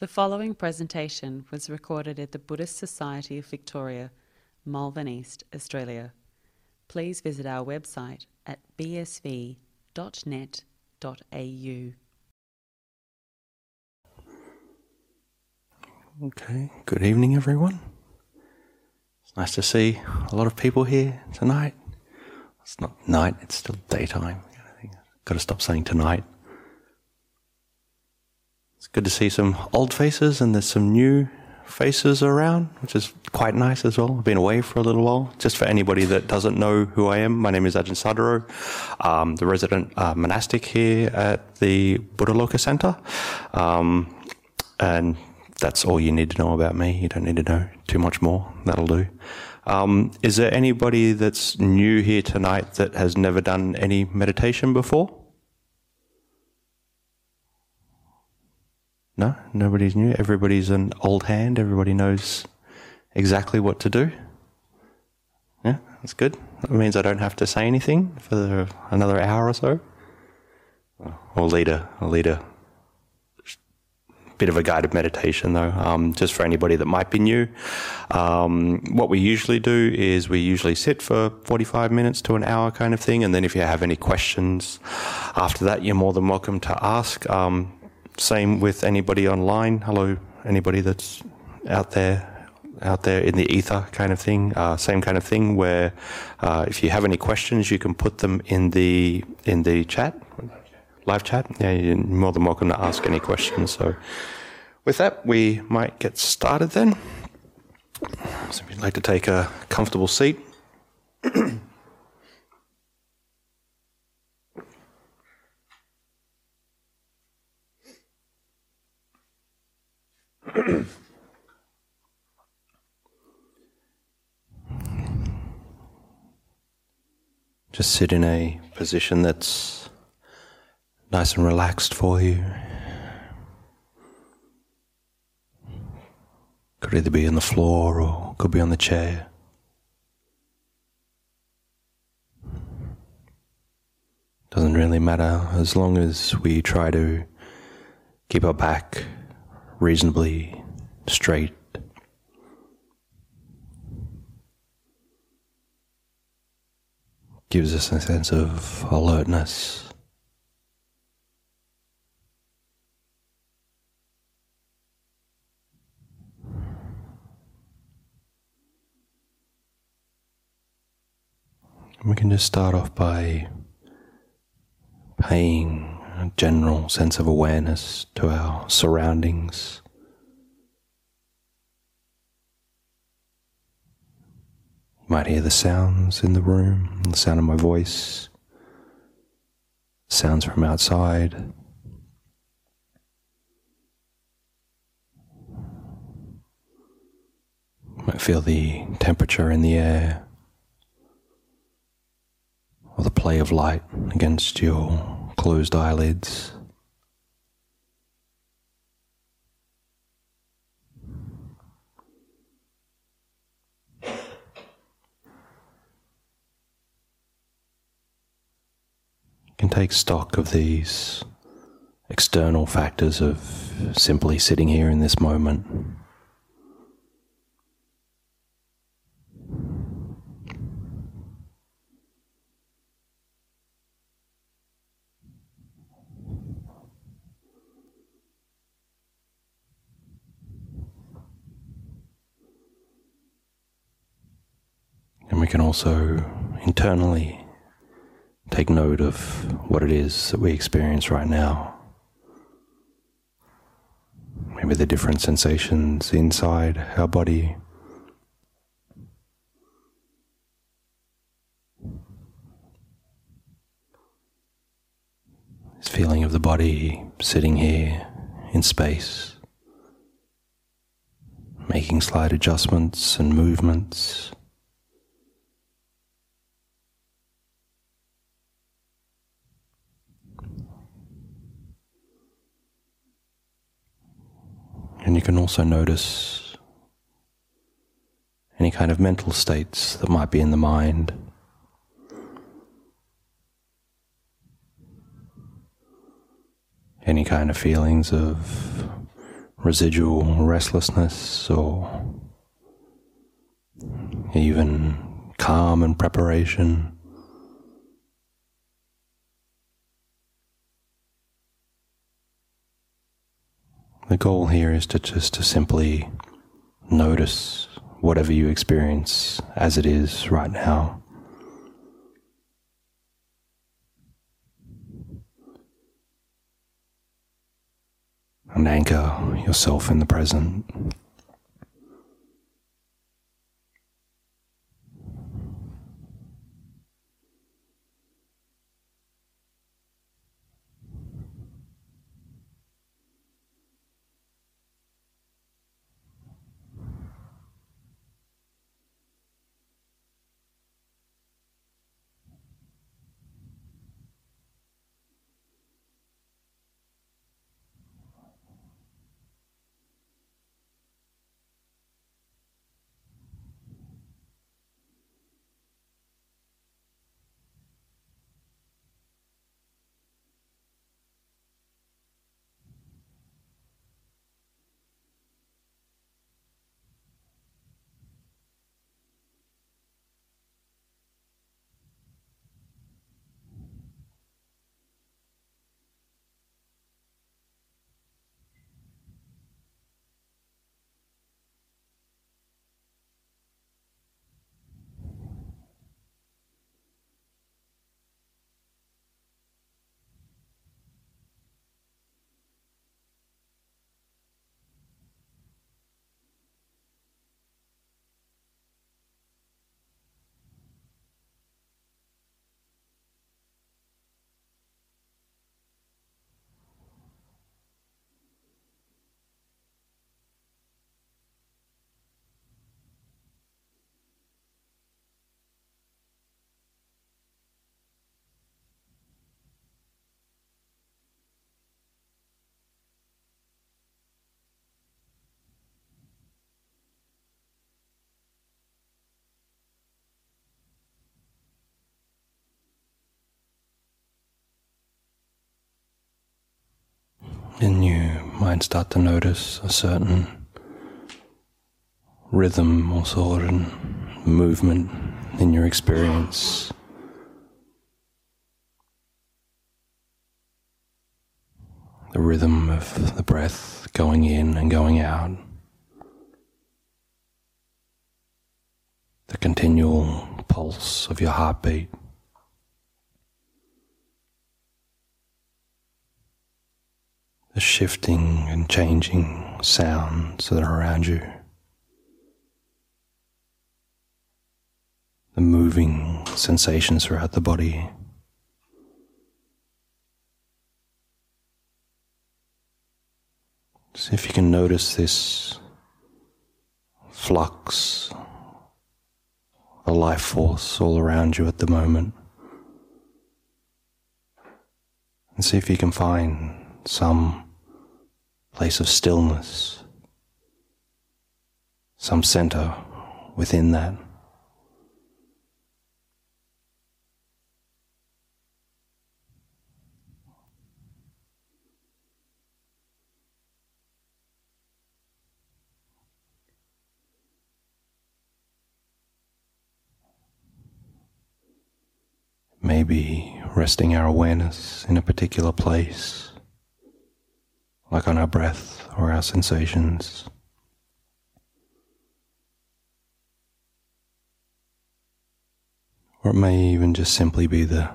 The following presentation was recorded at the Buddhist Society of Victoria, Malvern East, Australia. Please visit our website at bsv.net.au. Okay, good evening, everyone. It's nice to see a lot of people here tonight. It's not night, it's still daytime. Got to stop saying tonight. It's good to see some old faces and there's some new faces around, which is quite nice as well. I've been away for a little while. Just for anybody that doesn't know who I am, my name is Ajahn Sadaro, um, the resident uh, monastic here at the Buddhaloka Center. Um, and that's all you need to know about me. You don't need to know too much more. That'll do. Um, is there anybody that's new here tonight that has never done any meditation before? No, nobody's new. Everybody's an old hand. Everybody knows exactly what to do. Yeah, that's good. That means I don't have to say anything for another hour or so. Or lead a, I'll lead a bit of a guided meditation though, um, just for anybody that might be new. Um, what we usually do is we usually sit for 45 minutes to an hour kind of thing, and then if you have any questions after that, you're more than welcome to ask. Um, same with anybody online. Hello, anybody that's out there out there in the ether kind of thing. Uh, same kind of thing where uh, if you have any questions, you can put them in the in the chat, live chat. Yeah, you're more than welcome to ask any questions. So, with that, we might get started then. So, if you'd like to take a comfortable seat. Just sit in a position that's nice and relaxed for you. Could either be on the floor or could be on the chair. Doesn't really matter as long as we try to keep our back reasonably straight. Gives us a sense of alertness. We can just start off by paying a general sense of awareness to our surroundings. You might hear the sounds in the room, the sound of my voice, sounds from outside. You might feel the temperature in the air or the play of light against your closed eyelids. Can take stock of these external factors of simply sitting here in this moment. And we can also internally take note of what it is that we experience right now. Maybe the different sensations inside our body. This feeling of the body sitting here in space, making slight adjustments and movements. And you can also notice any kind of mental states that might be in the mind. Any kind of feelings of residual restlessness or even calm and preparation. The goal here is to just to simply notice whatever you experience as it is right now. And anchor yourself in the present. And you might start to notice a certain rhythm or sort of movement in your experience. The rhythm of the breath going in and going out. The continual pulse of your heartbeat. The shifting and changing sounds that are around you, the moving sensations throughout the body. See if you can notice this flux, a life force all around you at the moment. And see if you can find some place of stillness, some center within that. Maybe resting our awareness in a particular place like on our breath or our sensations. Or it may even just simply be the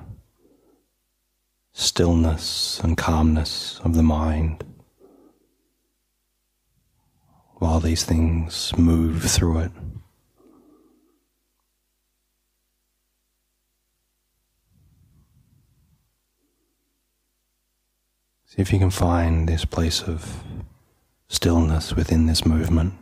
stillness and calmness of the mind while these things move through it. See if you can find this place of stillness within this movement.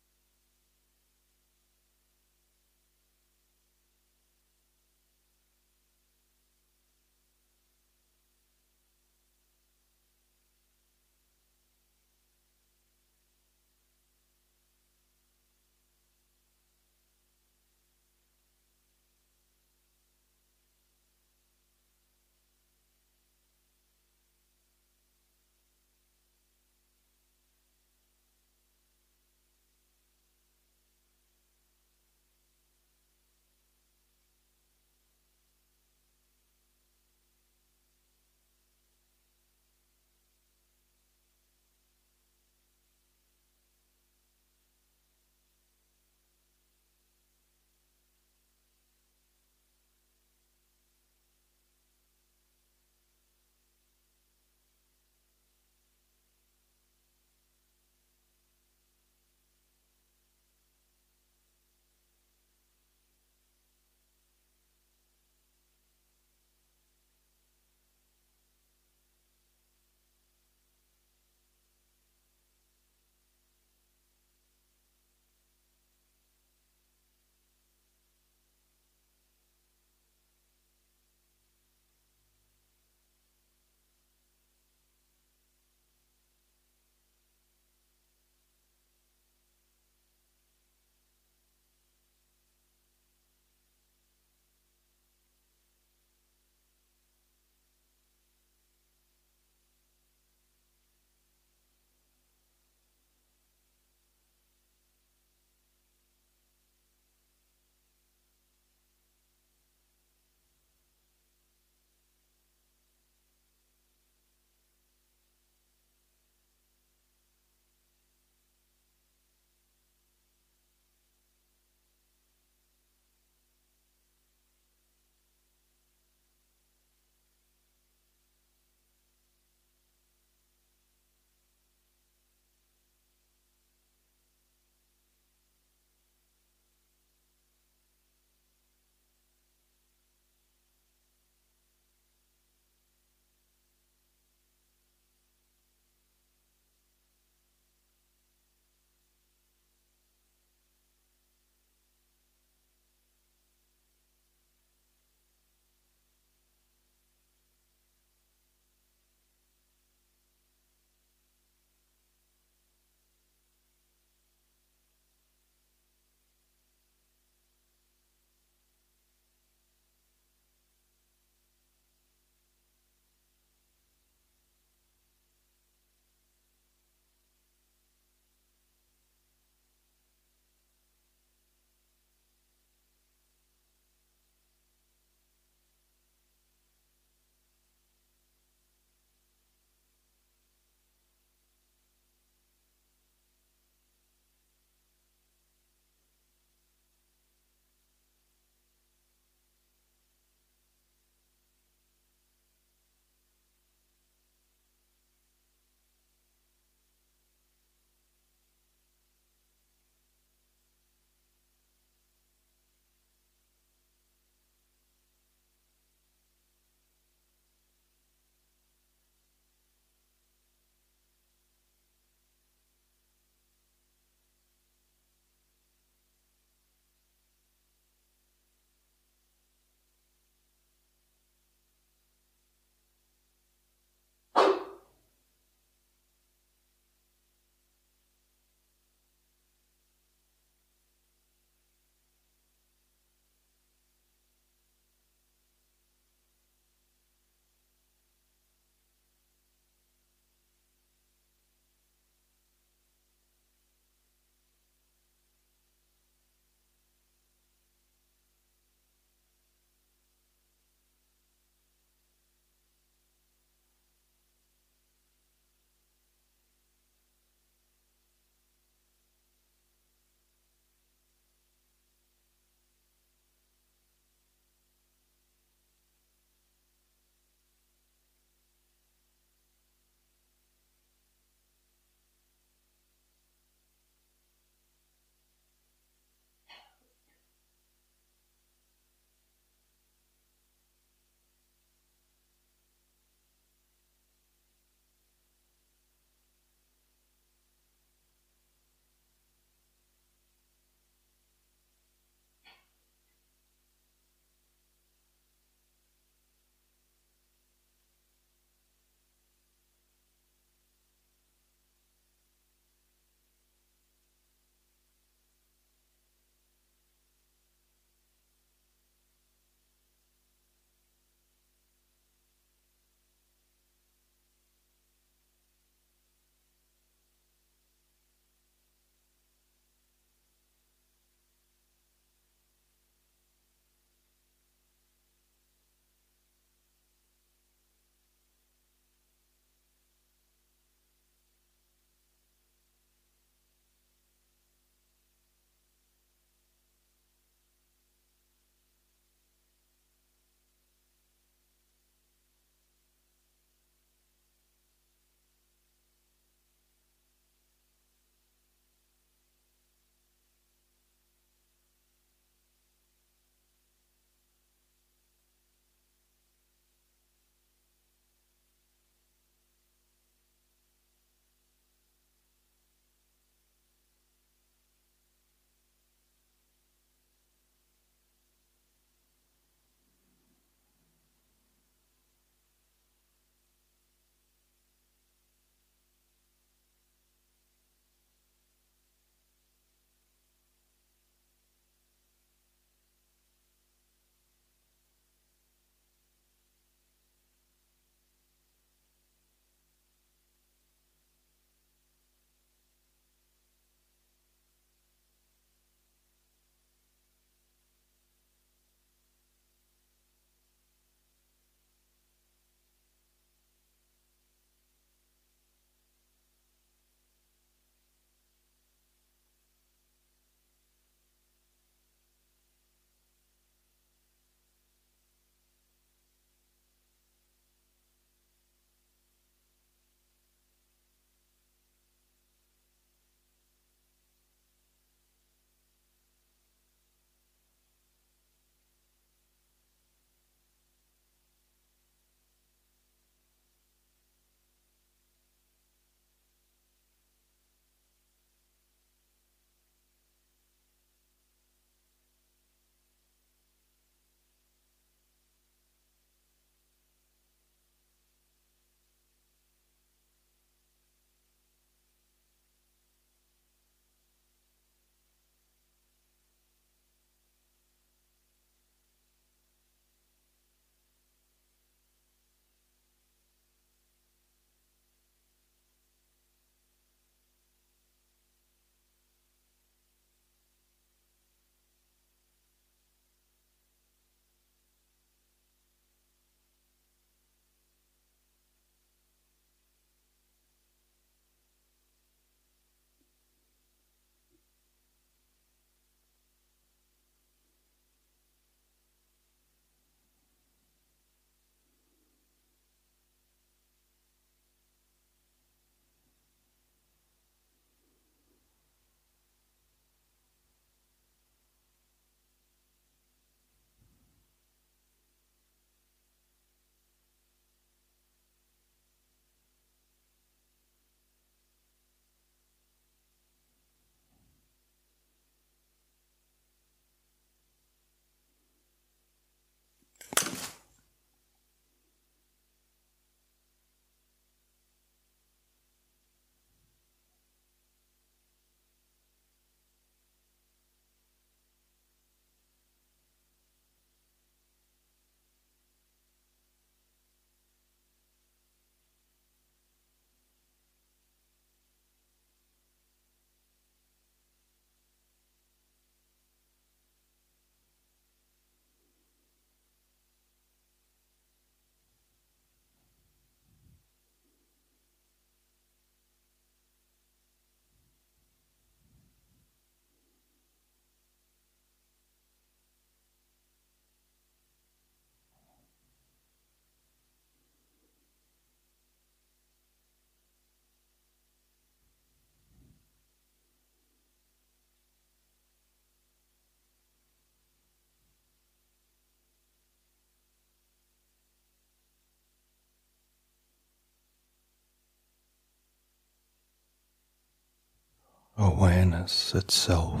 Awareness itself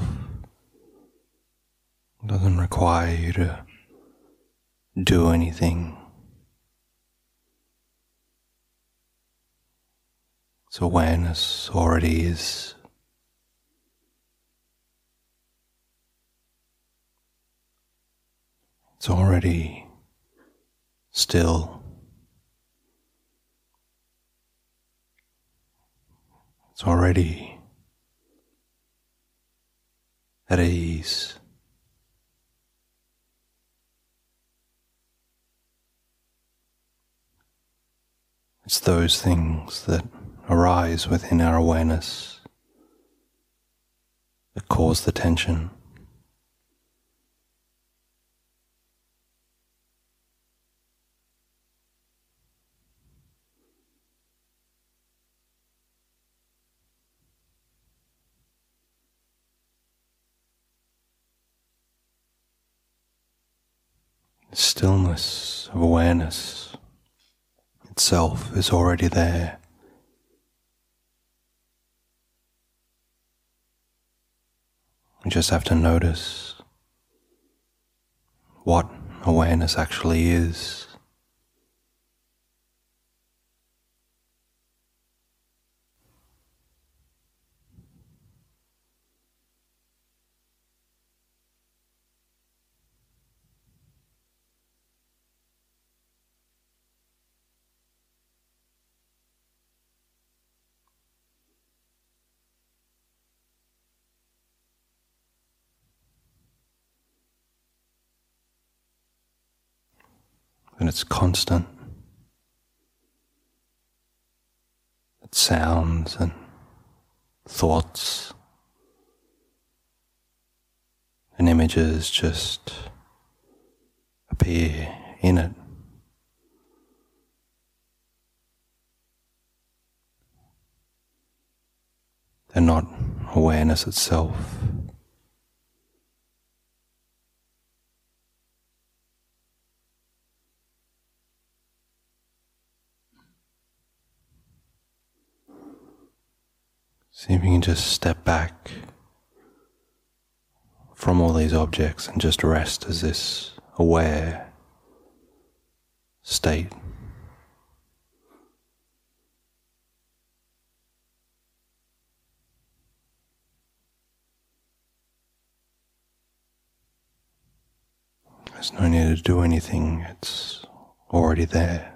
doesn't require you to do anything. Its awareness already is. It's already still. It's already at. It's those things that arise within our awareness that cause the tension. Stillness of awareness itself is already there. You just have to notice what awareness actually is. It's constant. It sounds and thoughts and images just appear in it. They're not awareness itself. See if you can just step back from all these objects and just rest as this aware state. There's no need to do anything, it's already there.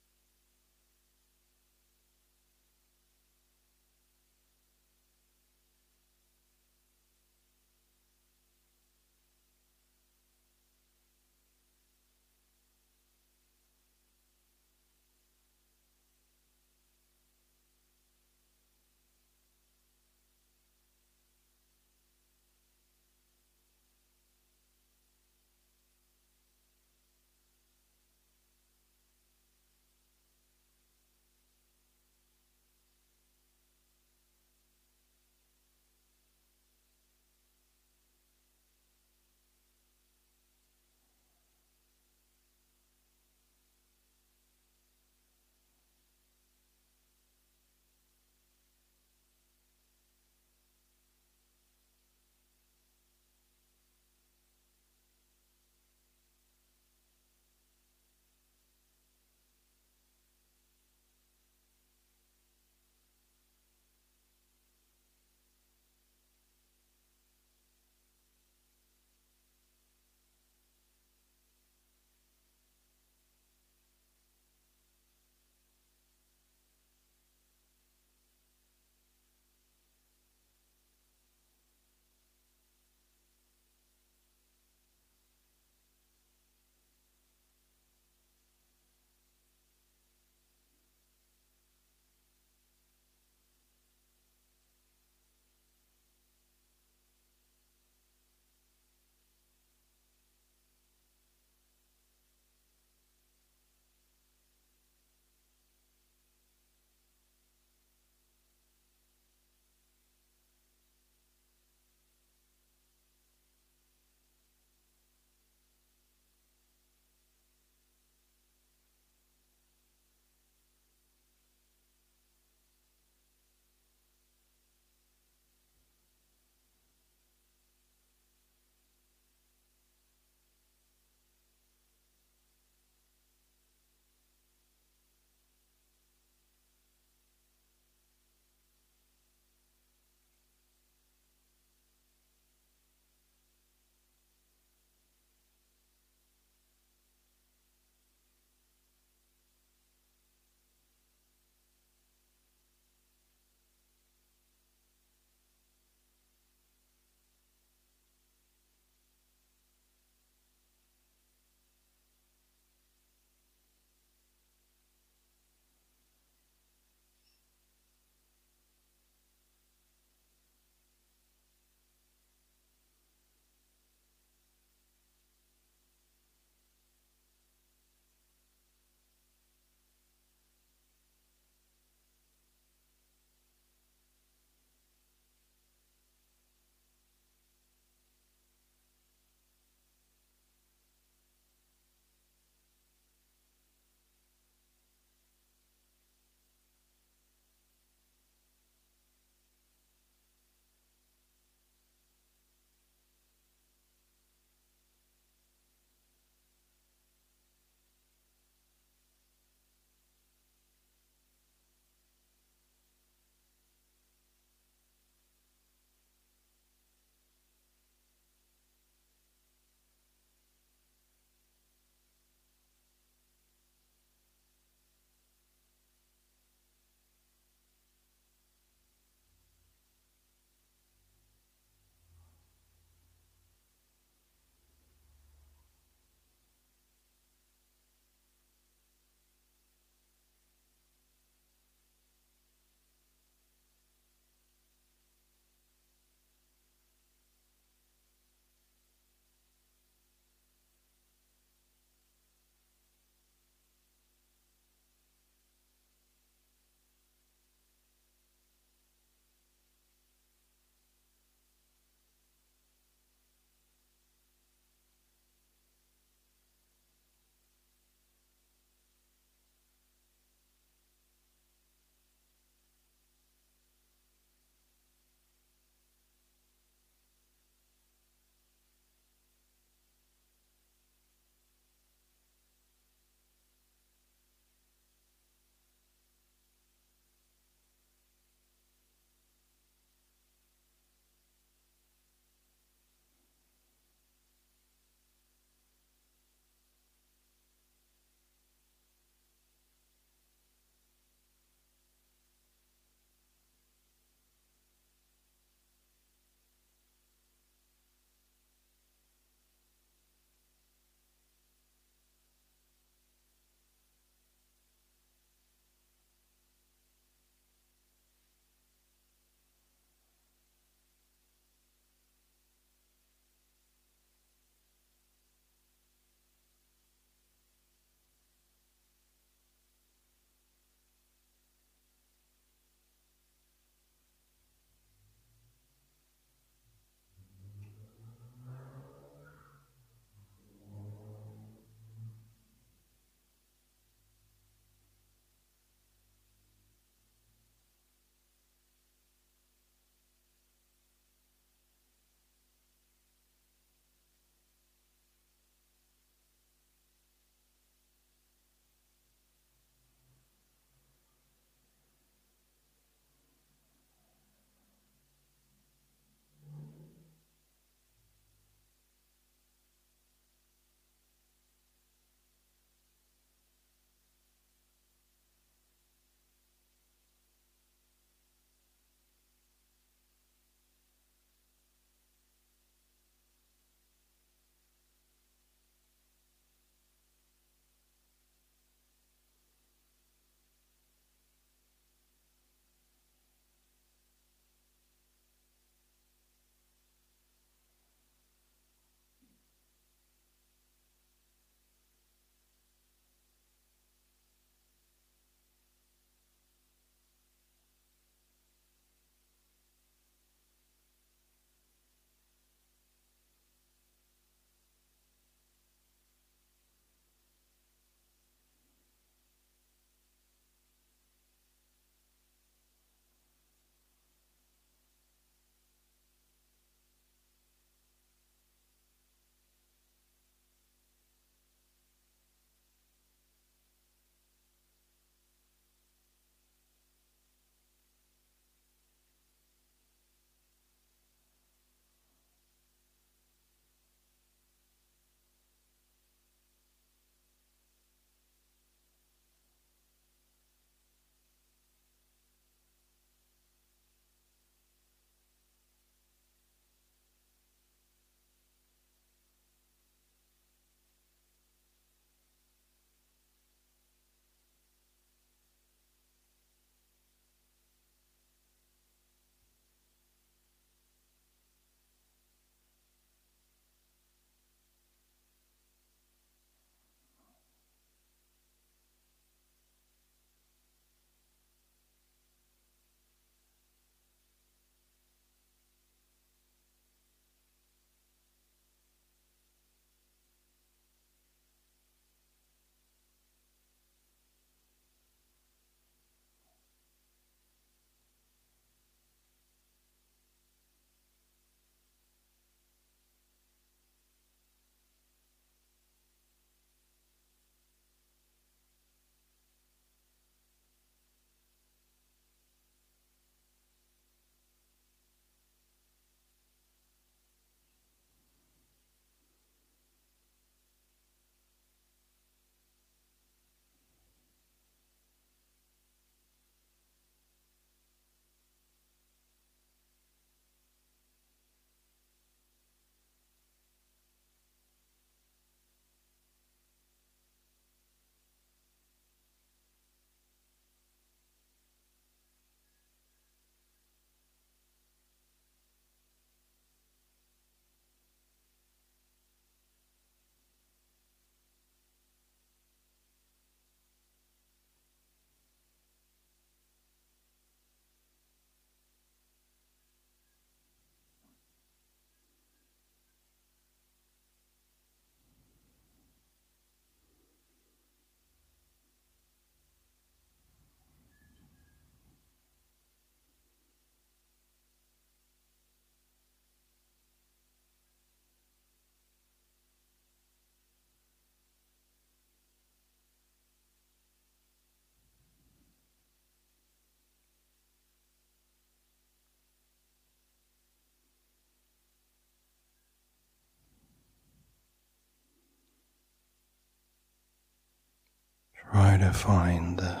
To find the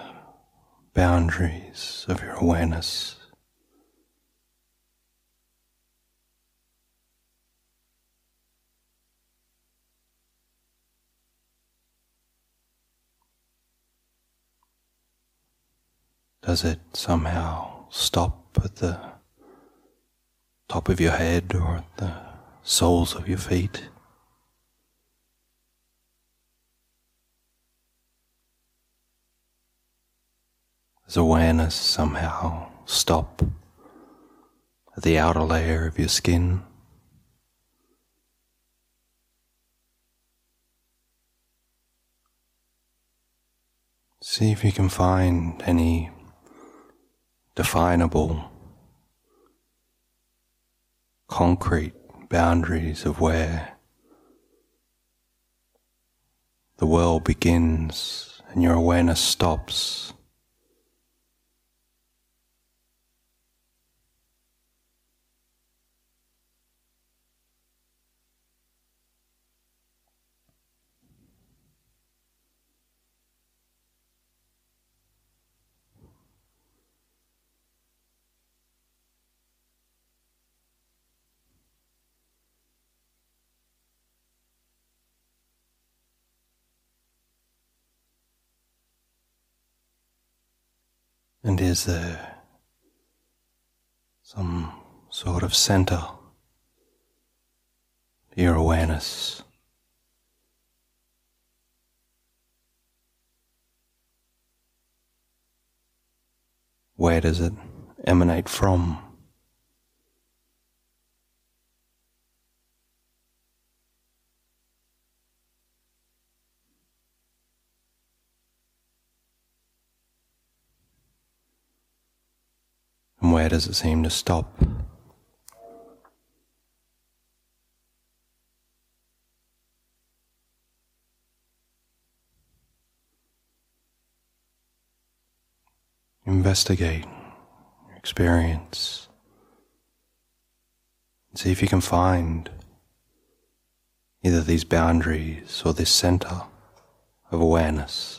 boundaries of your awareness. Does it somehow stop at the top of your head or at the soles of your feet? Does awareness somehow stop at the outer layer of your skin? See if you can find any definable, concrete boundaries of where the world begins and your awareness stops. And is there some sort of center your awareness? Where does it emanate from? And where does it seem to stop? Investigate your experience. And see if you can find either these boundaries or this center of awareness.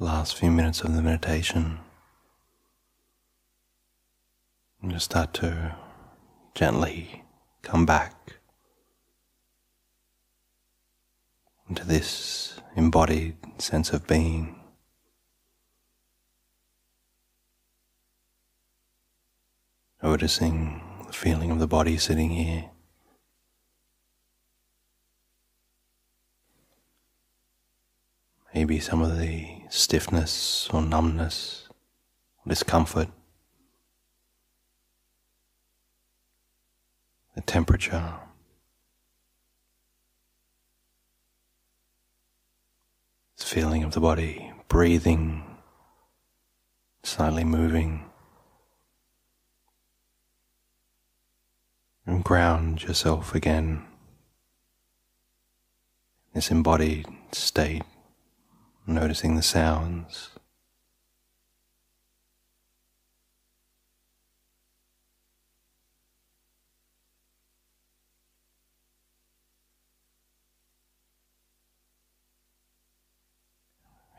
Last few minutes of the meditation. And just start to gently come back into this embodied sense of being. Noticing the feeling of the body sitting here. Maybe some of the stiffness or numbness, or discomfort, the temperature. This feeling of the body breathing, slightly moving. And ground yourself again, in this embodied state noticing the sounds.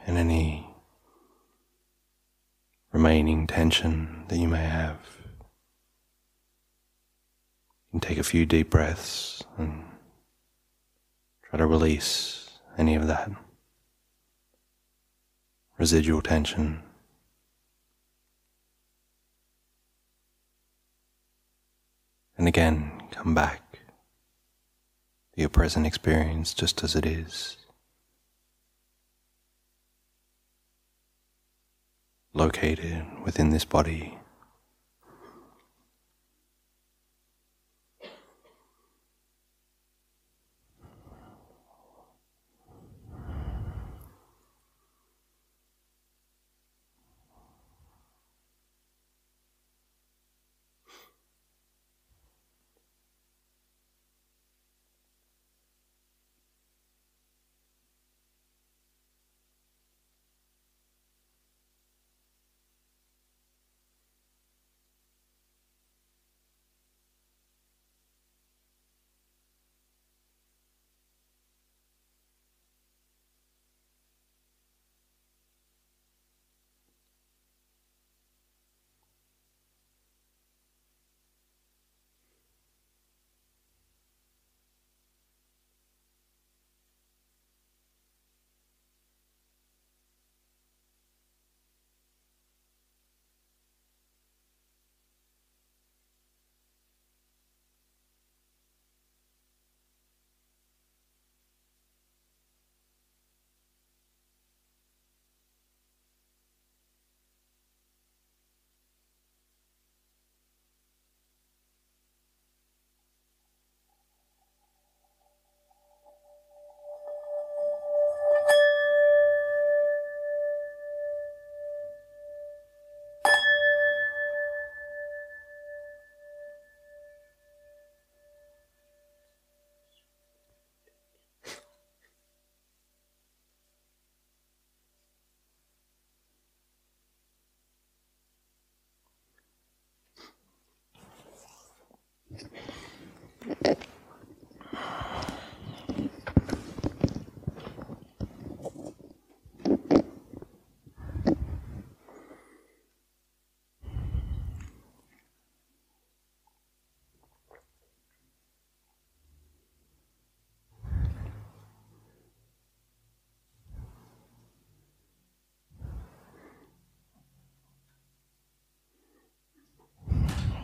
And any remaining tension that you may have. You can take a few deep breaths and try to release any of that residual tension. And again, come back to your present experience just as it is. Located within this body.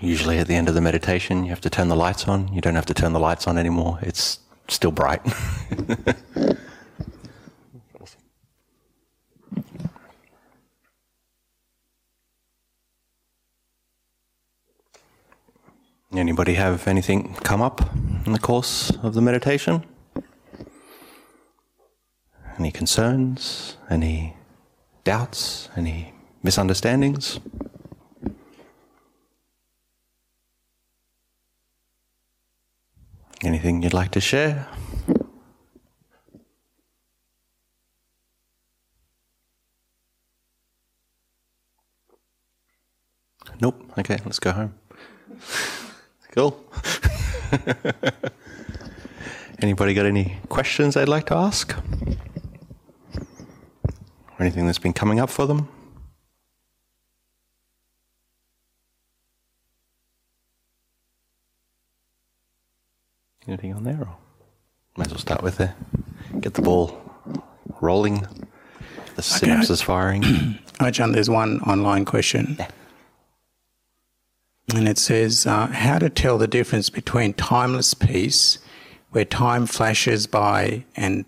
Usually at the end of the meditation, you have to turn the lights on. You don't have to turn the lights on anymore. It's still bright. Anybody have anything come up in the course of the meditation? Any concerns? Any doubts? Any misunderstandings? Anything you'd like to share? Nope. Okay, let's go home. cool. Anybody got any questions they'd like to ask? Or anything that's been coming up for them? Anything on there? Or might as well start with there. Get the ball rolling. The synapses firing. Hi, Ajahn. There's one online question. And it says, uh, how to tell the difference between timeless peace, where time flashes by and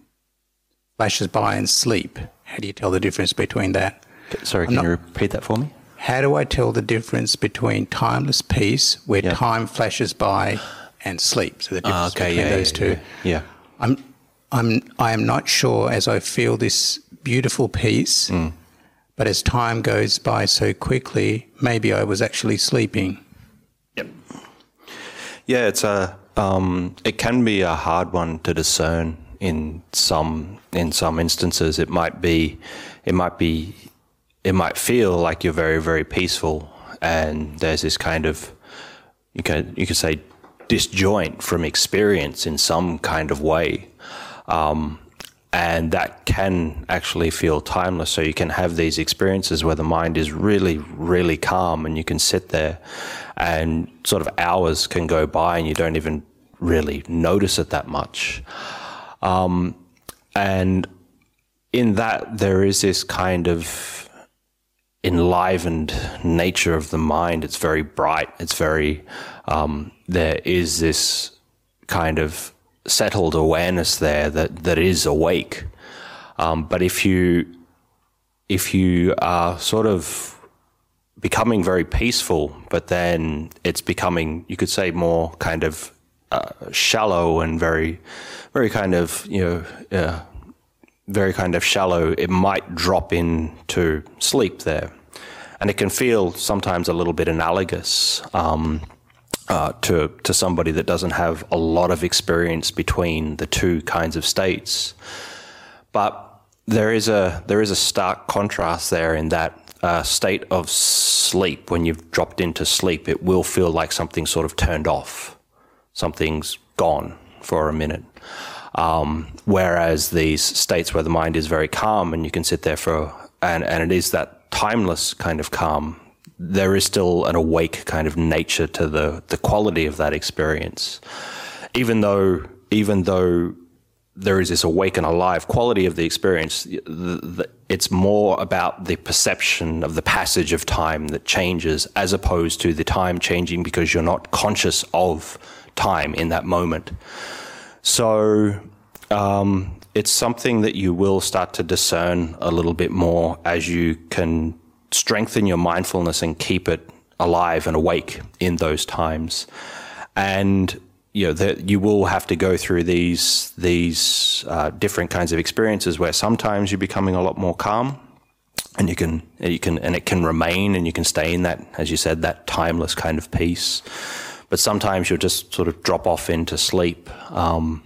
flashes by and sleep. How do you tell the difference between that? Sorry, I'm can not- you repeat that for me? How do I tell the difference between timeless peace, where Yeah. time flashes by, and sleep? So the difference Ah, okay, between yeah, those yeah, two. yeah. I'm, I'm, I am not sure as I feel this beautiful peace, Mm. but as time goes by so quickly, maybe I was actually sleeping. Yeah, it's a um, it can be a hard one to discern in some in some instances. It might be it might be it might feel like you're very very peaceful, and there's this kind of you can you could say disjoint from experience in some kind of way. Um, and that can actually feel timeless. So you can have these experiences where the mind is really, really calm, and you can sit there, and sort of hours can go by, and you don't even really notice it that much. Um, and in that, there is this kind of enlivened nature of the mind. It's very bright. It's very, um, there is this kind of settled awareness there that, that is awake. Um, but if you, if you are sort of becoming very peaceful, but then it's becoming, you could say, more kind of uh, shallow and very, very kind of, you know, uh, very kind of shallow, it might drop into sleep there. And it can feel sometimes a little bit analogous um, uh, to, to somebody that doesn't have a lot of experience between the two kinds of states. But there is a, there is a stark contrast there in that uh, state of sleep, when you've dropped into sleep, it will feel like something sort of turned off. Something's gone for a minute. Um, whereas these states where the mind is very calm and you can sit there for, and, and it is that timeless kind of calm, there is still an awake kind of nature to the, the quality of that experience. Even though, even though there is this awake and alive quality of the experience, the, the, it's more about the perception of the passage of time that changes as opposed to the time changing because you're not conscious of time in that moment. So um, it's something that you will start to discern a little bit more as you can strengthen your mindfulness and keep it alive and awake in those times. And you know that you will have to go through these these uh, different kinds of experiences where sometimes you're becoming a lot more calm, and you can you can and it can remain and you can stay in that as you said that timeless kind of peace. But sometimes you'll just sort of drop off into sleep. Um,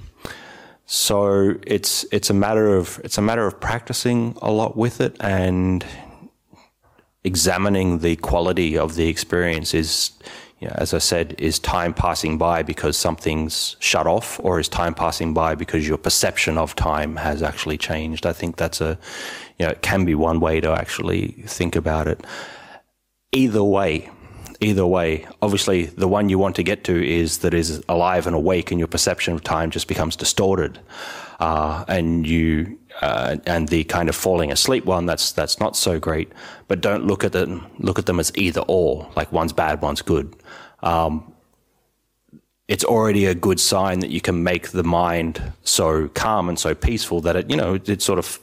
so it's it's a matter of it's a matter of practicing a lot with it and examining the quality of the experience is you know, as I said, is time passing by because something's shut off, or is time passing by because your perception of time has actually changed? I think that's a, you know, it can be one way to actually think about it. Either way, either way, obviously the one you want to get to is that is alive and awake, and your perception of time just becomes distorted, uh, and you uh, and the kind of falling asleep one that's that's not so great. But don't look at them look at them as either or, like one's bad, one's good. Um, it's already a good sign that you can make the mind so calm and so peaceful that it you know it, it sort of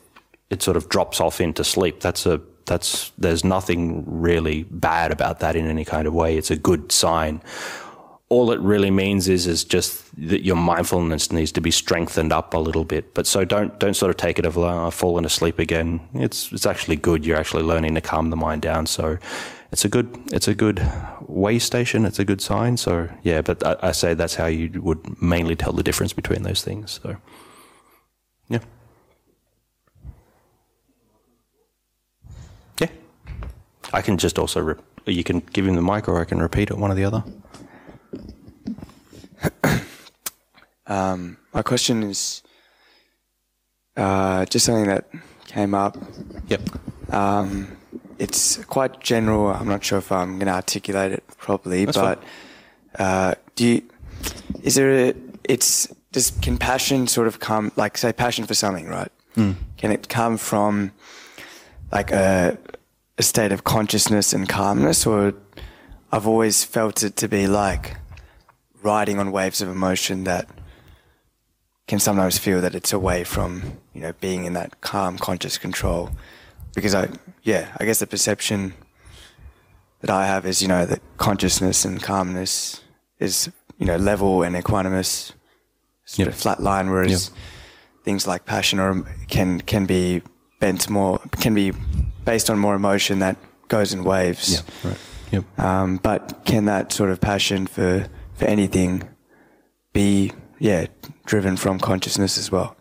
it sort of drops off into sleep. That's a that's there's nothing really bad about that in any kind of way. It's a good sign. All it really means is is just that your mindfulness needs to be strengthened up a little bit. But so don't don't sort of take it of oh, I've fallen asleep again. It's it's actually good. You're actually learning to calm the mind down. So it's a good it's a good way station. It's a good sign. So yeah, but I, I say that's how you would mainly tell the difference between those things. So yeah. Yeah. I can just also, you can give him the mic or I can repeat it, one or the other. Um, my question is uh, just something that came up. Yep. Um, it's quite general. I'm not sure if I'm going to articulate it properly, That's but uh, do you? Is there a? It's does can passion sort of come like say passion for something, right? Can it come from like a, a state of consciousness and calmness, or I've always felt it to be like riding on waves of emotion that can sometimes feel that it's away from you know being in that calm conscious control because i yeah i guess the perception that i have is you know that consciousness and calmness is you know level and equanimous sort Yep. of flat line whereas things like passion or can can be bent more can be based on more emotion that goes in waves. Right. Yep. um, but can that sort of passion for, for anything be, yeah, driven from consciousness as well?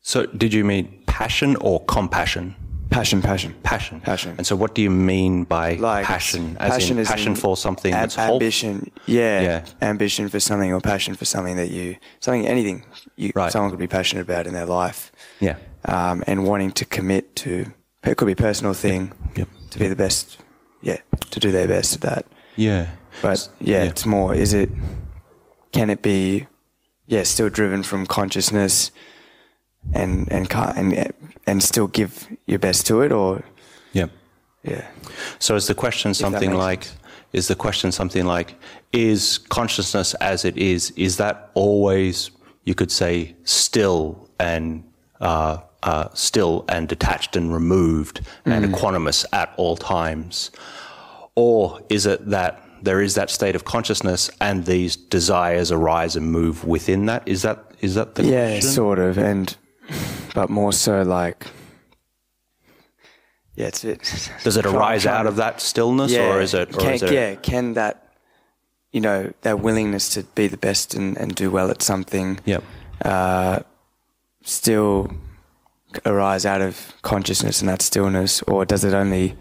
So, did you mean passion or compassion? Passion, passion. Passion. Passion. And so, what do you mean by Like passion? As passion in passion for something am- that's ambition. Yeah, Yeah. ambition for something or passion for something that you, something, anything you, Right. someone could be passionate about in their life. Yeah. Um, and wanting to commit to, it could be a personal thing, Yep. to be the best, yeah, to do their best at that. Yeah. But yeah, Yeah. it's more. Is it? Can it be? Yeah, still driven from consciousness, and and and and still give your best to it, or Yeah. yeah, So is the question something like, is the question something like, is consciousness as it is, is that always, you could say, still and, uh, uh, still and detached and removed and equanimous at all times? Or is it that there is that state of consciousness and these desires arise and move within that? Is that, is that the yeah, question? sort of, and but more so like. Yeah, it's it. Does it arise out of that stillness or is it, or can, is it yeah, can that, you know, that willingness to be the best and, and do well at something, Yep. uh, still arise out of consciousness and that stillness, or does it only,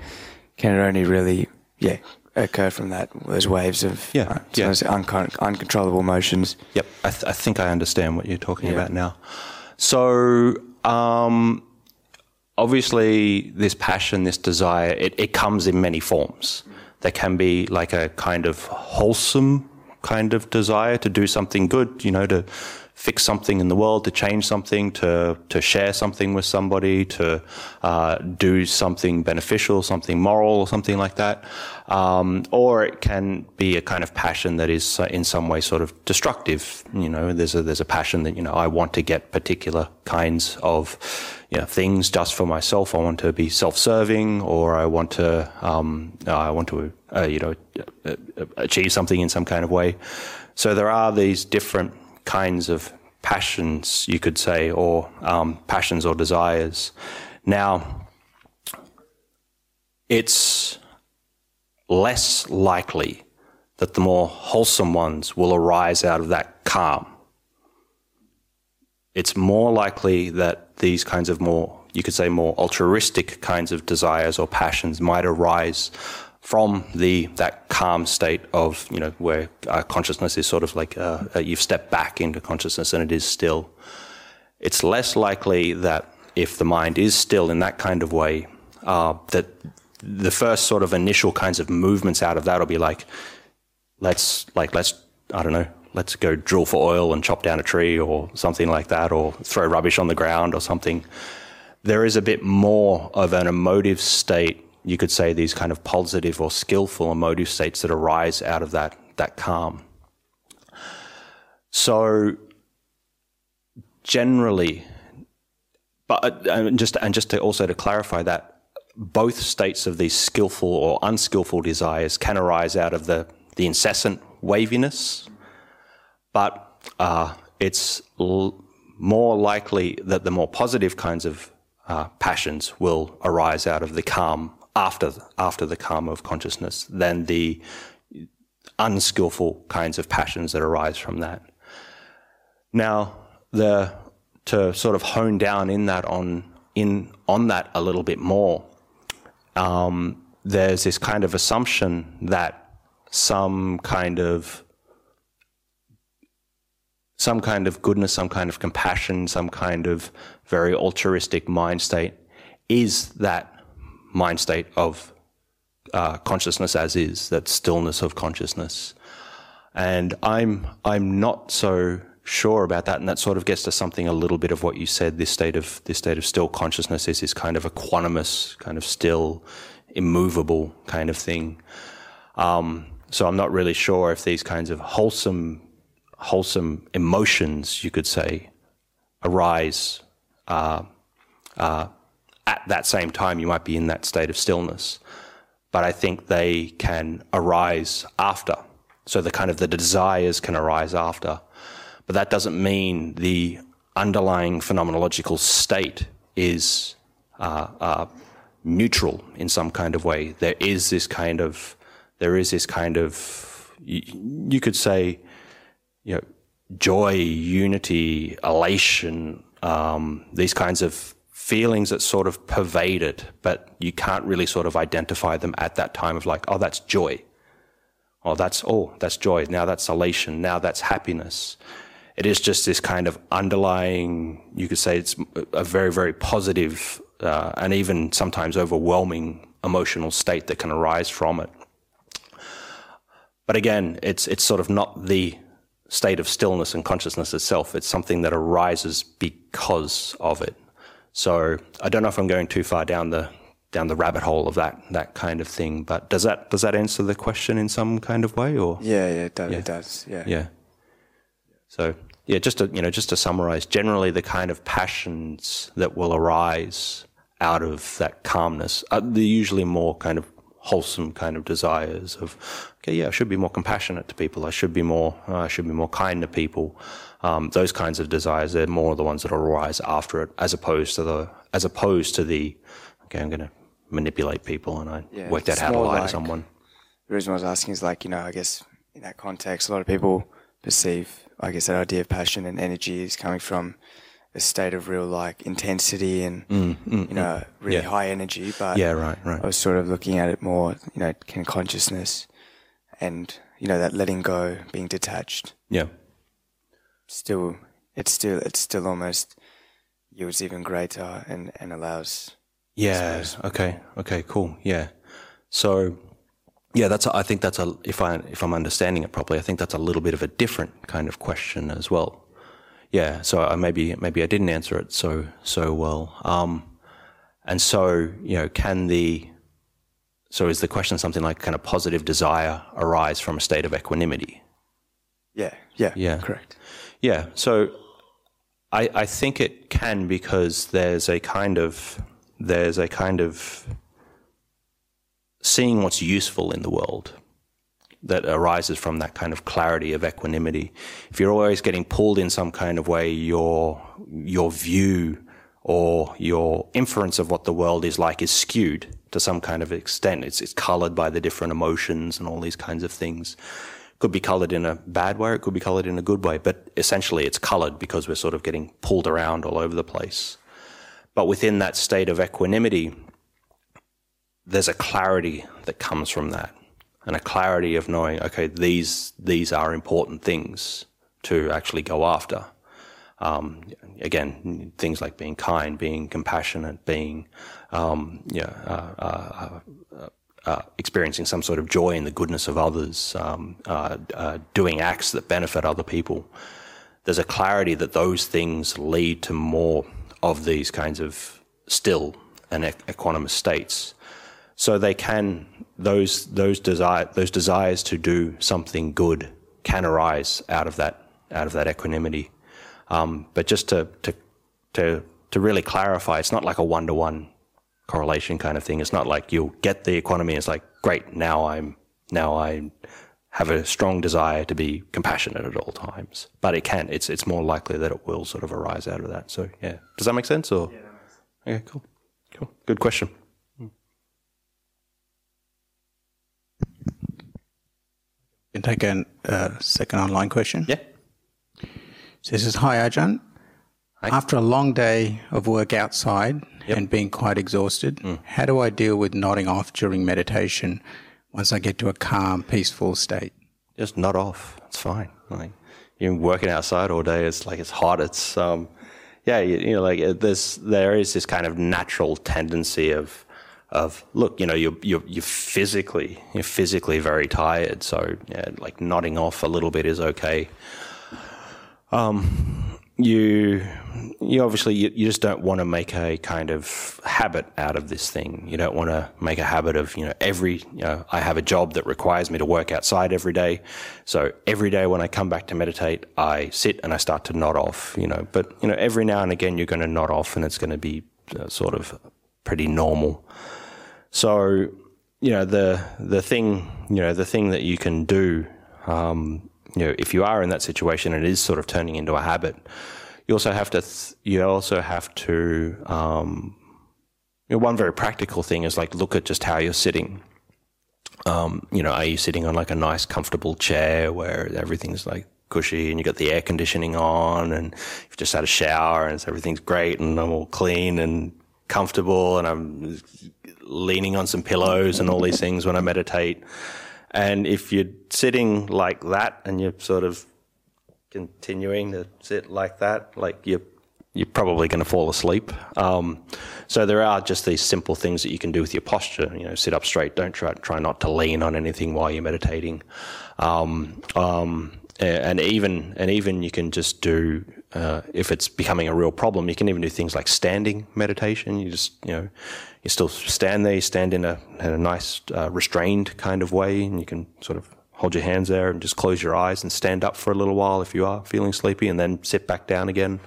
can it only really, yeah, occur from that those waves of Yeah, uh, yeah. those uncon- uncontrollable motions? Yep, I, th- I think I understand what you're talking Yeah. about now. So, um, obviously, this passion, this desire, it, it comes in many forms. There can be like a kind of wholesome kind of desire to do something good, you know, to fix something in the world, to change something, to to share something with somebody, to uh, do something beneficial, something moral, or something like that. Um, or it can be a kind of passion that is uh, in some way sort of destructive. You know, there's a there's a passion that you know I want to get particular kinds of you know things just for myself. I want to be self-serving, or I want to um, I want to uh, you know uh, uh, achieve something in some kind of way. So there are these different kinds of passions, you could say, or um, passions or desires. Now, it's less likely that the more wholesome ones will arise out of that calm. It's more likely that these kinds of more, you could say, more altruistic kinds of desires or passions might arise from the that calm state of you know where uh, consciousness is sort of like uh, uh, you've stepped back into consciousness and it is still. It's less likely that if the mind is still in that kind of way, uh, that the first sort of initial kinds of movements out of that will be like, let's like let's I don't know, let's go drill for oil and chop down a tree or something like that, or throw rubbish on the ground or something. There is a bit more of an emotive state. You could say these kind of positive or skillful emotive states that arise out of that that calm. So generally, but uh, and just and just to also to clarify that both states of these skillful or unskillful desires can arise out of the the incessant waviness, but uh, it's l- more likely that the more positive kinds of uh, passions will arise out of the calm after after the karma of consciousness than the unskillful kinds of passions that arise from that. Now, the to sort of hone down in that on in on that a little bit more, um, there's this kind of assumption that some kind of some kind of goodness, some kind of compassion, some kind of very altruistic mind state is that mind state of uh, consciousness as is, that stillness of consciousness. And I'm I'm not so sure about that, and that sort of gets to something a little bit of what you said. This state of this state of still consciousness is this kind of equanimous, kind of still, immovable kind of thing. Um, so I'm not really sure if these kinds of wholesome, wholesome emotions, you could say, arise uh, uh, at that same time. You might be in that state of stillness, but I think they can arise after. So the kind of the desires can arise after, but that doesn't mean the underlying phenomenological state is uh, uh, neutral in some kind of way. There is this kind of there is this kind of you, you could say you know joy, unity, elation, um, these kinds of feelings that sort of pervade it, but you can't really sort of identify them at that time of like, oh, that's joy. Oh, that's, oh, that's joy. Now that's elation. Now that's happiness. It is just this kind of underlying, you could say it's a very, very positive, uh, and even sometimes overwhelming emotional state that can arise from it. But again, it's, it's sort of not the state of stillness and consciousness itself. It's something that arises because of it. So I don't know if I'm going too far down the down the rabbit hole of that that kind of thing. But does that does that answer the question in some kind of way? Or Yeah, yeah, it does. Yeah. It does. Yeah. yeah. So yeah, just to you know, just to summarize, generally the kind of passions that will arise out of that calmness are they're usually more kind of wholesome kind of desires of okay, yeah, I should be more compassionate to people. I should be more uh, I should be more kind to people. Um, those kinds of desires, they're more the ones that arise after it, as opposed to the as opposed to the okay, I'm going to manipulate people and I Yeah, worked out how to lie to someone. The reason I was asking is like, you know, I guess in that context, a lot of people perceive, I guess, that idea of passion and energy is coming from a state of real like intensity and, you know, really Mm, Yeah. high energy. But Yeah, right, right. I was sort of looking at it more, you know, can consciousness and, you know, that letting go, being detached, Yeah. Still, it's still, it's still almost, yields even greater and, and allows, Yeah. Okay. Okay. Cool. Yeah. So, yeah, that's. A, I think that's a. If I if I'm understanding it properly, I think that's a little bit of a different kind of question as well. Yeah. So I maybe maybe I didn't answer it so so well. Um, and so you know, can the so is the question something like can a positive desire arise from a state of equanimity? yeah, yeah, Yeah. correct. Yeah. So I, I think it can because there's a kind of there's a kind of seeing what's useful in the world that arises from that kind of clarity of equanimity. If you're always getting pulled in some kind of way, your your view or your inference of what the world is like is skewed to some kind of extent. It's it's colored by the different emotions and all these kinds of things. Could be colored in a bad way, it could be colored in a good way, but essentially it's colored because we're sort of getting pulled around all over the place. But within that state of equanimity, there's a clarity that comes from that, and a clarity of knowing, okay, these these are important things to actually go after. Um, again, things like being kind, being compassionate, being, um, uh, uh, uh, uh, experiencing some sort of joy in the goodness of others, um, uh, uh, doing acts that benefit other people. There's a clarity that those things lead to more of these kinds of still and equ- equanimous states. So they can those those desire those desires to do something good can arise out of that out of that equanimity. Um, but just to to to to really clarify, it's not like a one to one correlation kind of thing. It's not like you'll get the equanimity. It's like great now I'm now I have a strong desire to be compassionate at all times. But it can. It's it's more likely that it will sort of arise out of that. So yeah, does that make sense? Or yeah, okay, cool, cool, good question. Can take a uh, second online question. Yeah. So this is Hi Ajahn. After a long day of work outside Yep. and being quite exhausted, how do I deal with nodding off during meditation once I get to a calm, peaceful state? just nod off. It's fine. Like you're working outside all day. It's like it's hot. It's um, yeah, you, you know, like uh, there's there is this kind of natural tendency of of look, you know, you're you're, you're physically you're physically very tired, so yeah, like nodding off a little bit is okay. Um, you you obviously you, you just don't want to make a kind of habit out of this thing. You don't want to make a habit of you know every you know I have a job that requires me to work outside every day, so every day when I come back to meditate, I sit and I start to nod off. You know, but you know every now and again you're going to nod off, and it's going to be uh, sort of pretty normal. So you know the the thing you know the thing that you can do. Um, you know, if you are in that situation and it is sort of turning into a habit, you also have to, th- you also have to, um, you know, one very practical thing is like look at just how you're sitting. Um, you know, are you sitting on like a nice, comfortable chair where everything's like cushy and you've got the air conditioning on and you've just had a shower and everything's great and I'm all clean and comfortable and I'm leaning on some pillows and all these things when I meditate. And if you're sitting like that and you're sort of continuing to sit like that, like you're you're probably going to fall asleep. Um, so there are just these simple things that you can do with your posture. You know, sit up straight. Don't try try not to lean on anything while you're meditating. Um, um, and even and even you can just do uh, if it's becoming a real problem. You can even do things like standing meditation. You just you know you still stand there, you stand in a, in a nice uh, restrained kind of way, and you can sort of hold your hands there and just close your eyes and stand up for a little while if you are feeling sleepy, and then sit back down again.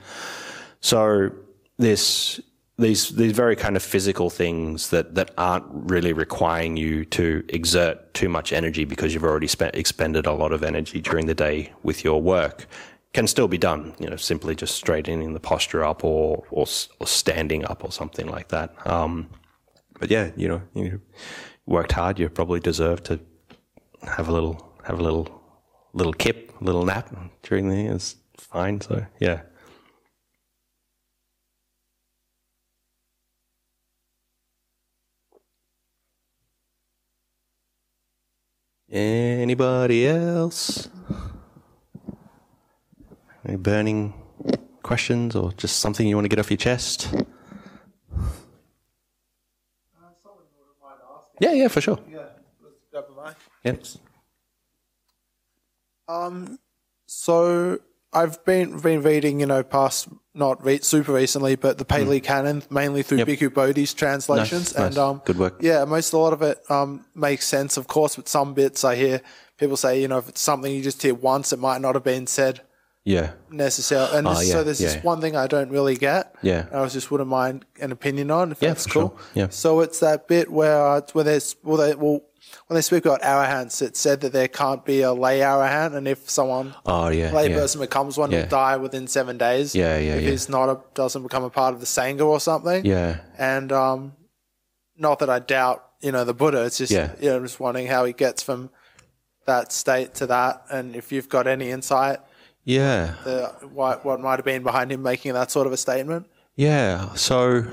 So this these these very kind of physical things that that aren't really requiring you to exert too much energy because you've already spent expended a lot of energy during the day with your work can still be done. You know, simply just straightening the posture up or or, or standing up or something like that. Um, but yeah, you know, you worked hard. You probably deserve to have a little, have a little, little kip, little nap during the. It's fine. So yeah. Anybody else? Any burning questions or just something you want to get off your chest? Yeah, yeah, for sure. Yeah, let's grab a mic. Yes. Um, so I've been been reading, you know, past not re- super recently, but the Pali Canon mainly through Yep. Bhikkhu Bodhi's translations, Nice, and nice. um, Good work. Yeah, most a lot of it um makes sense, of course, but some bits I hear people say, you know, if it's something you just hear once, it might not have been said Yeah. necessarily. And Ah, this, yeah, so there's yeah. this one thing I don't really get. Yeah. I was just wouldn't mind an opinion on if Yeah, that's cool. sure. Yeah. So it's that bit where uh, when there's well, they, well when they speak about arahants, it said that there can't be a lay arahant, and if someone Oh yeah. lay yeah. person becomes one, Yeah. will die within seven days. Yeah, yeah, If yeah. he's not a doesn't become a part of the sangha or something. Yeah. And um, not that I doubt you know the Buddha. It's just Yeah. you know, I'm just wondering how he gets from that state to that, and if you've got any insight Yeah. the what what might have been behind him making that sort of a statement. Yeah. So.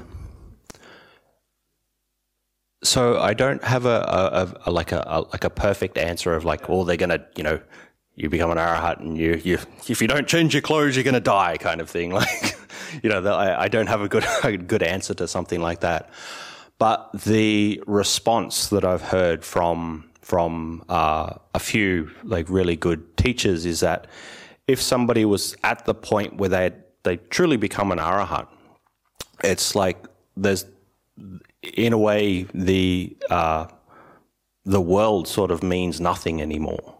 So I don't have a, a, a, like a, a like a perfect answer of like, well, they're gonna, you know, you become an arahat and you, you if you don't change your clothes, you're gonna die, kind of thing. Like, you know, the, I, I don't have a good a good answer to something like that. But the response that I've heard from from uh, a few like really good teachers is that if somebody was at the point where they they truly become an arahat, it's like there's in a way the uh, the world sort of means nothing anymore.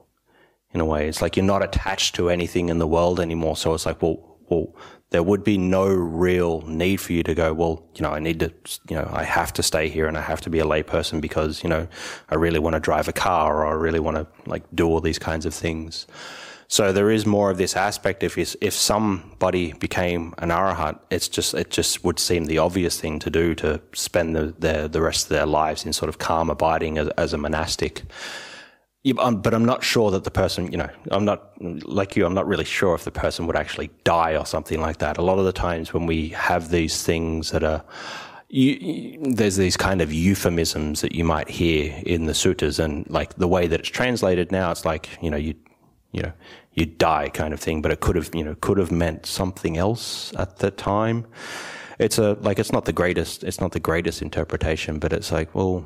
In a way, it's like you're not attached to anything in the world anymore. So it's like, well, well, there would be no real need for you to go. Well, you know, I need to, you know, I have to stay here and I have to be a layperson because you know, I really want to drive a car or I really want to like do all these kinds of things. So there is more of this aspect. If if somebody became an arahat, it's just it just would seem the obvious thing to do to spend the the, the rest of their lives in sort of calm abiding as, as a monastic. Yeah, um, but I'm, not sure that the person, you know, I'm not like you. I'm not really sure if the person would actually die or something like that. A lot of the times when we have these things that are you- there's these kind of euphemisms that you might hear in the suttas, and like the way that it's translated now, it's like you know you you know you die kind of thing, but it could have, you know, could have meant something else at the time. It's a like it's not the greatest, it's not the greatest interpretation, but it's like, well,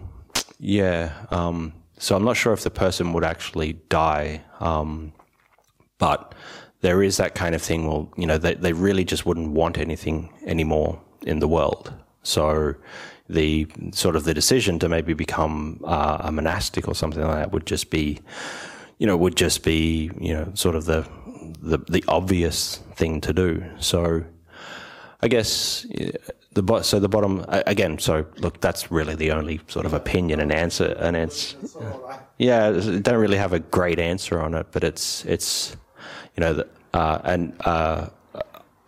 yeah. Um, so I'm not sure if the person would actually die, um, but there is that kind of thing. Well, you know, they they really just wouldn't want anything anymore in the world. So the sort of the decision to maybe become uh, a monastic or something like that would just be, you know, would just be, you know, sort of the the, the obvious thing to do. So I guess the so the bottom again. So look, that's really the only sort of opinion and answer. And it's yeah, don't really have a great answer on it, but it's it's you know uh, and uh,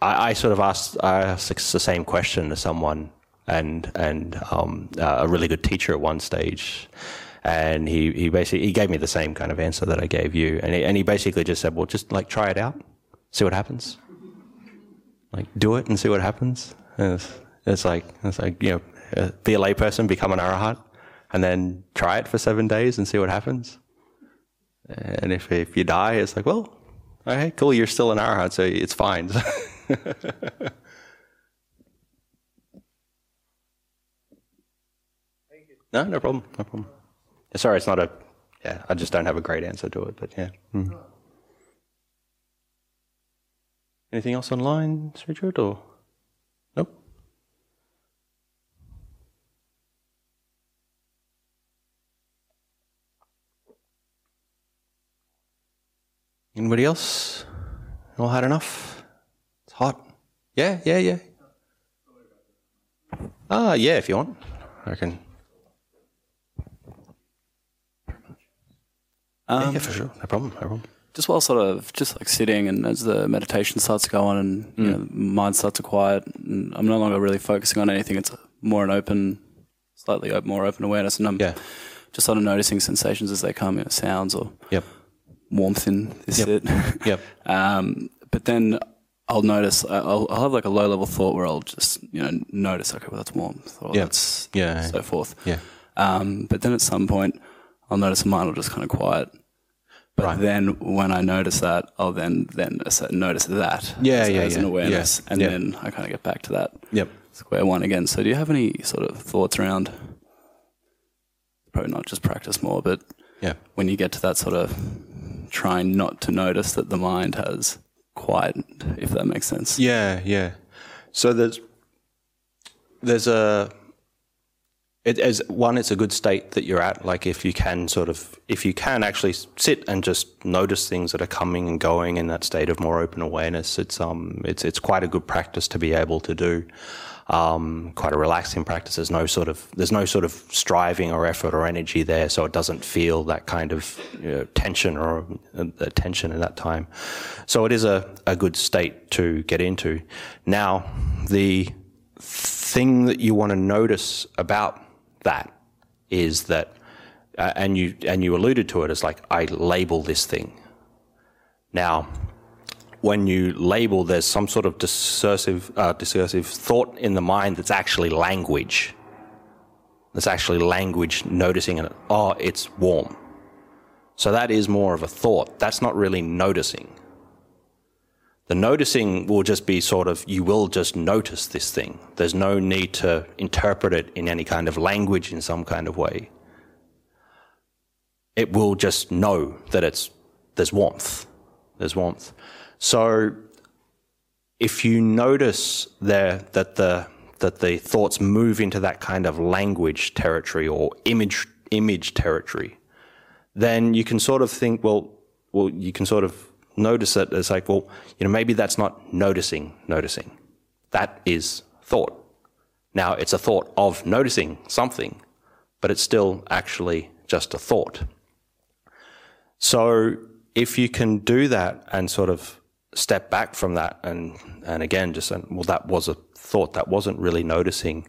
I, I, sort of asked I asked the same question to someone and and um, uh, a really good teacher at one stage. And he, he basically he gave me the same kind of answer that I gave you, and he, and he basically just said, "Well, just like try it out, see what happens." like do it and see what happens. It's, it's, like it's like you know, uh, be a layperson, become an arahat, and then try it for seven days and see what happens. And if if you die, it's like well, okay, cool, you're still an arahat, so it's fine. no, no problem, no problem. Sorry, it's not a. Yeah, I just don't have a great answer to it, but yeah. Mm. Anything else online, Richard, or nope? Anybody else? All had enough? It's hot. Yeah, yeah, yeah. Ah, yeah, if you want. I can. Um, yeah, yeah, for sure. No problem. No problem just while sort of just like sitting and as the meditation starts to go on and mm. you know, mind starts to quiet and I'm no longer really focusing on anything. It's more an open, slightly more open awareness and I'm yeah. just sort of noticing sensations as they come, you know, sounds or yep. warmth in this yep. sit. yep. Um, but then I'll notice, I'll, I'll, have like a low level thought where I'll just, you know, notice, okay, well, that's warmth or yep. that's yeah. so forth. Yeah. Um, but then at some point I'll notice mind will just kind of quiet but right. then when I notice that, I'll then then notice that yeah, as, yeah, as yeah. an awareness, yeah. and yeah. then I kind of get back to that yep. square one again. So, do you have any sort of thoughts around probably not just practice more, but yeah, when you get to that sort of trying not to notice that the mind has quietened, if that makes sense? Yeah, yeah. So there's there's a it, as one, it's a good state that you're at. Like if you can sort of, if you can actually sit and just notice things that are coming and going in that state of more open awareness, it's um, it's it's quite a good practice to be able to do. Um, quite a relaxing practice. There's no sort of there's no sort of striving or effort or energy there, so it doesn't feel that kind of you know, tension or uh, tension at that time. So it is a, a good state to get into. Now, the thing that you want to notice about that is that, uh, and you and you alluded to it as like I label this thing. Now, when you label, there's some sort of discursive uh, discursive thought in the mind that's actually language. That's actually language noticing it. Oh, it's warm. So that is more of a thought. That's not really noticing. The noticing will just be sort of, you will just notice this thing. There's no need to interpret it in any kind of language in some kind of way. It will just know that it's, there's warmth. There's warmth. So if you notice there that the, that the thoughts move into that kind of language territory or image, image territory, then you can sort of think, well, well, you can sort of notice it as like, well, you know, maybe that's not noticing, noticing. That is thought. Now, it's a thought of noticing something, but it's still actually just a thought. So, if you can do that and sort of step back from that and, and again, just, well, that was a thought, that wasn't really noticing,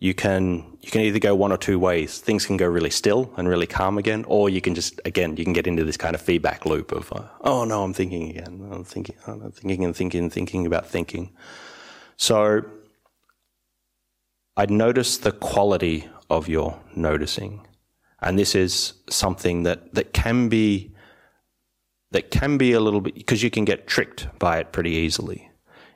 you can you can either go one or two ways. Things can go really still and really calm again, or you can just again you can get into this kind of feedback loop of uh, oh no, I'm thinking again, I'm thinking, I'm thinking and thinking and thinking about thinking. So I'd notice the quality of your noticing, and this is something that that can be that can be a little bit because you can get tricked by it pretty easily.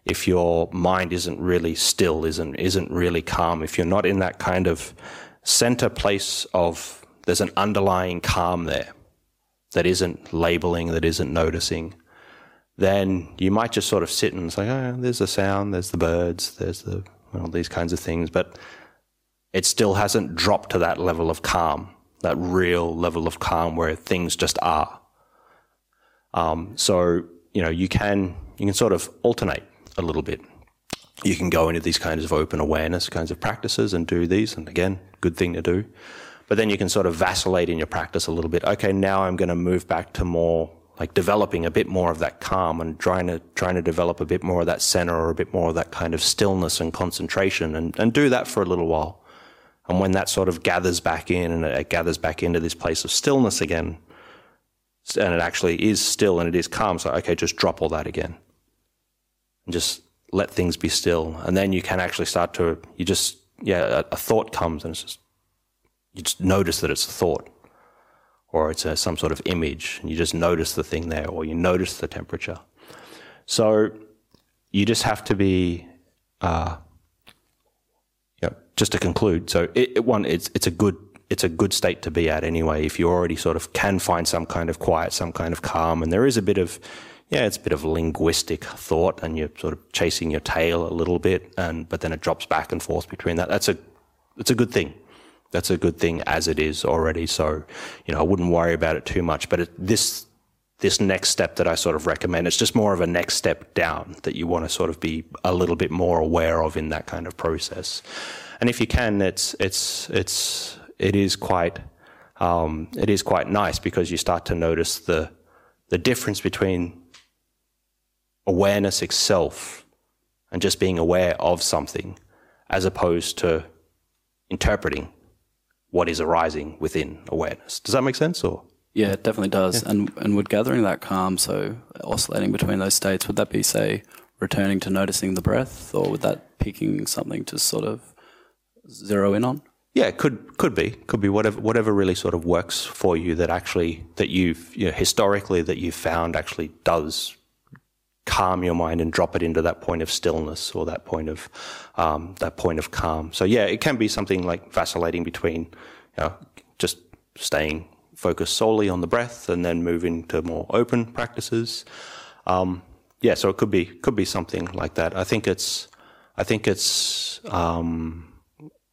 If your mind isn't really still, isn't isn't really calm, if you're not in that kind of center place of there's an underlying calm there that isn't labeling, that isn't noticing, then you might just sort of sit and say, oh, there's the sound, there's the birds, there's the these kinds of things, but it still hasn't dropped to that level of calm, that real level of calm where things just are. Um, so you know you can you can sort of alternate a little bit. You can go into these kinds of open awareness kinds of practices and do these, and again, good thing to do. But then you can sort of vacillate in your practice a little bit. Okay, now I'm going to move back to more like developing a bit more of that calm and trying to trying to develop a bit more of that center or a bit more of that kind of stillness and concentration and, and do that for a little while. And when that sort of gathers back in and it gathers back into this place of stillness again, and it actually is still and it is calm, so okay, just drop all that again. And just let things be still. And then you can actually start to you just yeah, a, a thought comes and it's just you just notice that it's a thought or it's a, some sort of image, and you just notice the thing there, or you notice the temperature. So you just have to be, uh, you know, just to conclude. So it, it, one, it's it's a good it's a good state to be at anyway. If you already sort of can find some kind of quiet, some kind of calm, and there is a bit of yeah, it's a bit of linguistic thought, and you're sort of chasing your tail a little bit, and but then it drops back and forth between that. That's a it's a good thing that's a good thing as it is already. So, you know, I wouldn't worry about it too much. But it, this this next step that I sort of recommend, it's just more of a next step down that you want to sort of be a little bit more aware of in that kind of process. And if you can, it's it's it's it is quite um, it is quite nice because you start to notice the the difference between awareness itself and just being aware of something as opposed to interpreting what is arising within awareness. Does that make sense? Or yeah, it definitely does. Yeah. And and would gathering that calm, so oscillating between those states, would that be say returning to noticing the breath, or would that picking something to sort of zero in on? Yeah, it could could be could be whatever whatever really sort of works for you that actually that you've you know, historically that you've found actually does calm your mind and drop it into that point of stillness or that point of um, that point of calm. So yeah, it can be something like vacillating between you know, just staying focused solely on the breath and then moving to more open practices. Um, yeah, so it could be could be something like that. I think it's I think it's um,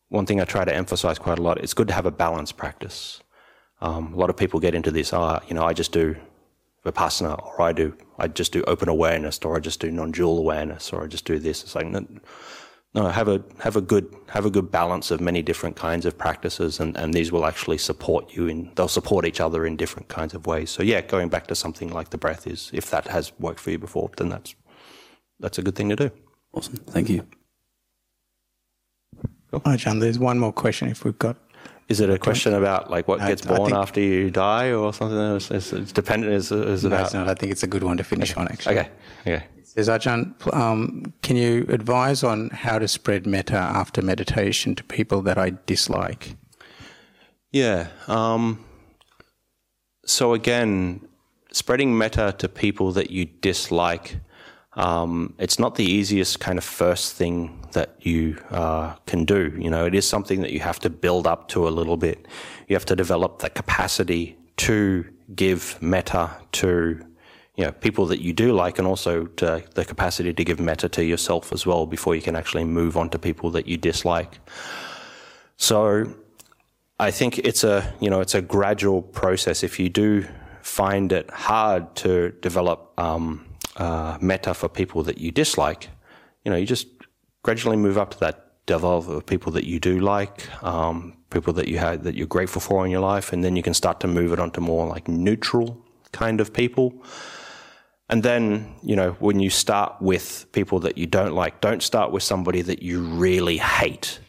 one thing I try to emphasize quite a lot. It's good to have a balanced practice. Um, a lot of people get into this. Ah, oh, you know, I just do vipassana, or I do, I just do open awareness, or I just do non-dual awareness, or I just do this. It's like no, no, have a have a good have a good balance of many different kinds of practices, and, and these will actually support you in. They'll support each other in different kinds of ways. So yeah, going back to something like the breath is, if that has worked for you before, then that's that's a good thing to do. Awesome, thank you. Cool. Hi, Ajahn. There's one more question if we've got is it a question about like what gets born after you die or something? It's, it's, it's dependent. Is, is no, about? it's not. I think it's a good one to finish okay. on. Actually. Okay. Okay. Says Ajahn, um, can you advise on how to spread metta after meditation to people that I dislike? Yeah. Um, so again, spreading metta to people that you dislike um, it's not the easiest kind of first thing that you uh, can do. You know, it is something that you have to build up to a little bit. You have to develop the capacity to give metta to you know people that you do like, and also the capacity to give metta to yourself as well before you can actually move on to people that you dislike. So, I think it's a you know it's a gradual process. If you do find it hard to develop um, uh, metta for people that you dislike, you know, you just gradually move up to that level of people that you do like, um, people that you had that you're grateful for in your life, and then you can start to move it onto more like neutral kind of people. And then, you know, when you start with people that you don't like, don't start with somebody that you really hate.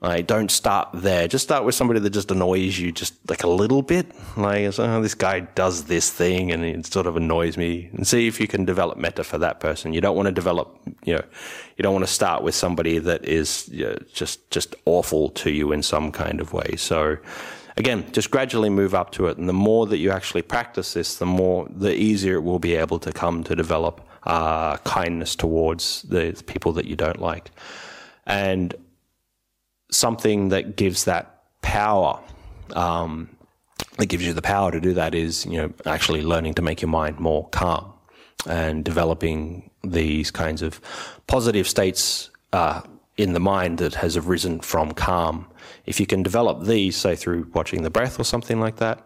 Like, don't start there. Just start with somebody that just annoys you just like a little bit. Like, oh, this guy does this thing and it sort of annoys me. And see if you can develop metta for that person. You don't want to develop, you know, you don't want to start with somebody that is you know, just just awful to you in some kind of way. So, again, just gradually move up to it. And the more that you actually practice this, the more, the easier it will be able to come to develop uh, kindness towards the people that you don't like. And something that gives that power, um, that gives you the power to do that is, you know, actually learning to make your mind more calm and developing these kinds of positive states uh, in the mind that has arisen from calm. If you can develop these, say through watching the breath or something like that,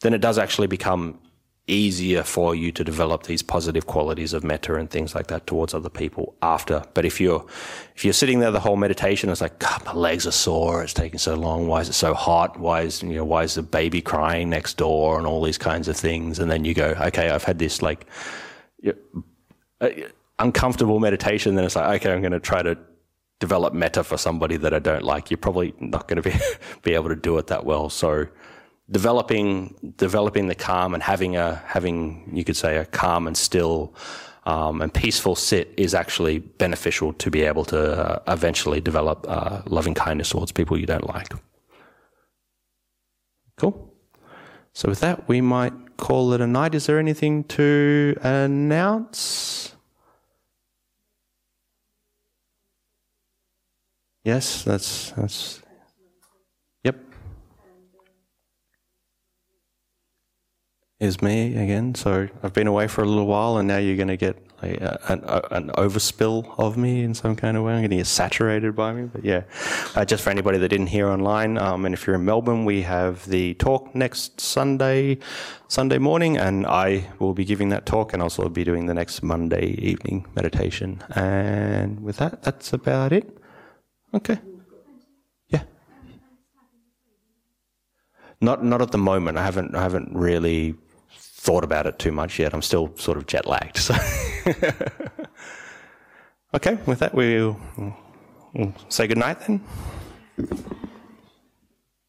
then it does actually become easier for you to develop these positive qualities of metta and things like that towards other people after. But if you're if you're sitting there the whole meditation, it's like God, my legs are sore. It's taking so long. Why is it so hot? Why is you know why is the baby crying next door and all these kinds of things? And then you go, okay, I've had this like uh, uncomfortable meditation. Then it's like, okay, I'm going to try to develop metta for somebody that I don't like. You're probably not going to be be able to do it that well. So developing developing the calm and having a having you could say a calm and still um, and peaceful sit is actually beneficial to be able to uh, eventually develop uh, loving kindness towards people you don't like. Cool. So with that, we might call it a night. Is there anything to announce? Yes, that's that's is me again. So I've been away for a little while, and now you're going to get an, an, overspill of me in some kind of way. I'm going to get saturated by me. But yeah, uh, just for anybody that didn't hear online, um, and if you're in Melbourne, we have the talk next Sunday, Sunday morning, and I will be giving that talk, and also be doing the next Monday evening meditation. And with that, that's about it. Okay. Yeah. Not not at the moment. I haven't I haven't really thought about it too much yet. I'm still sort of jet lagged. So okay, with that, we'll, we'll say good night then.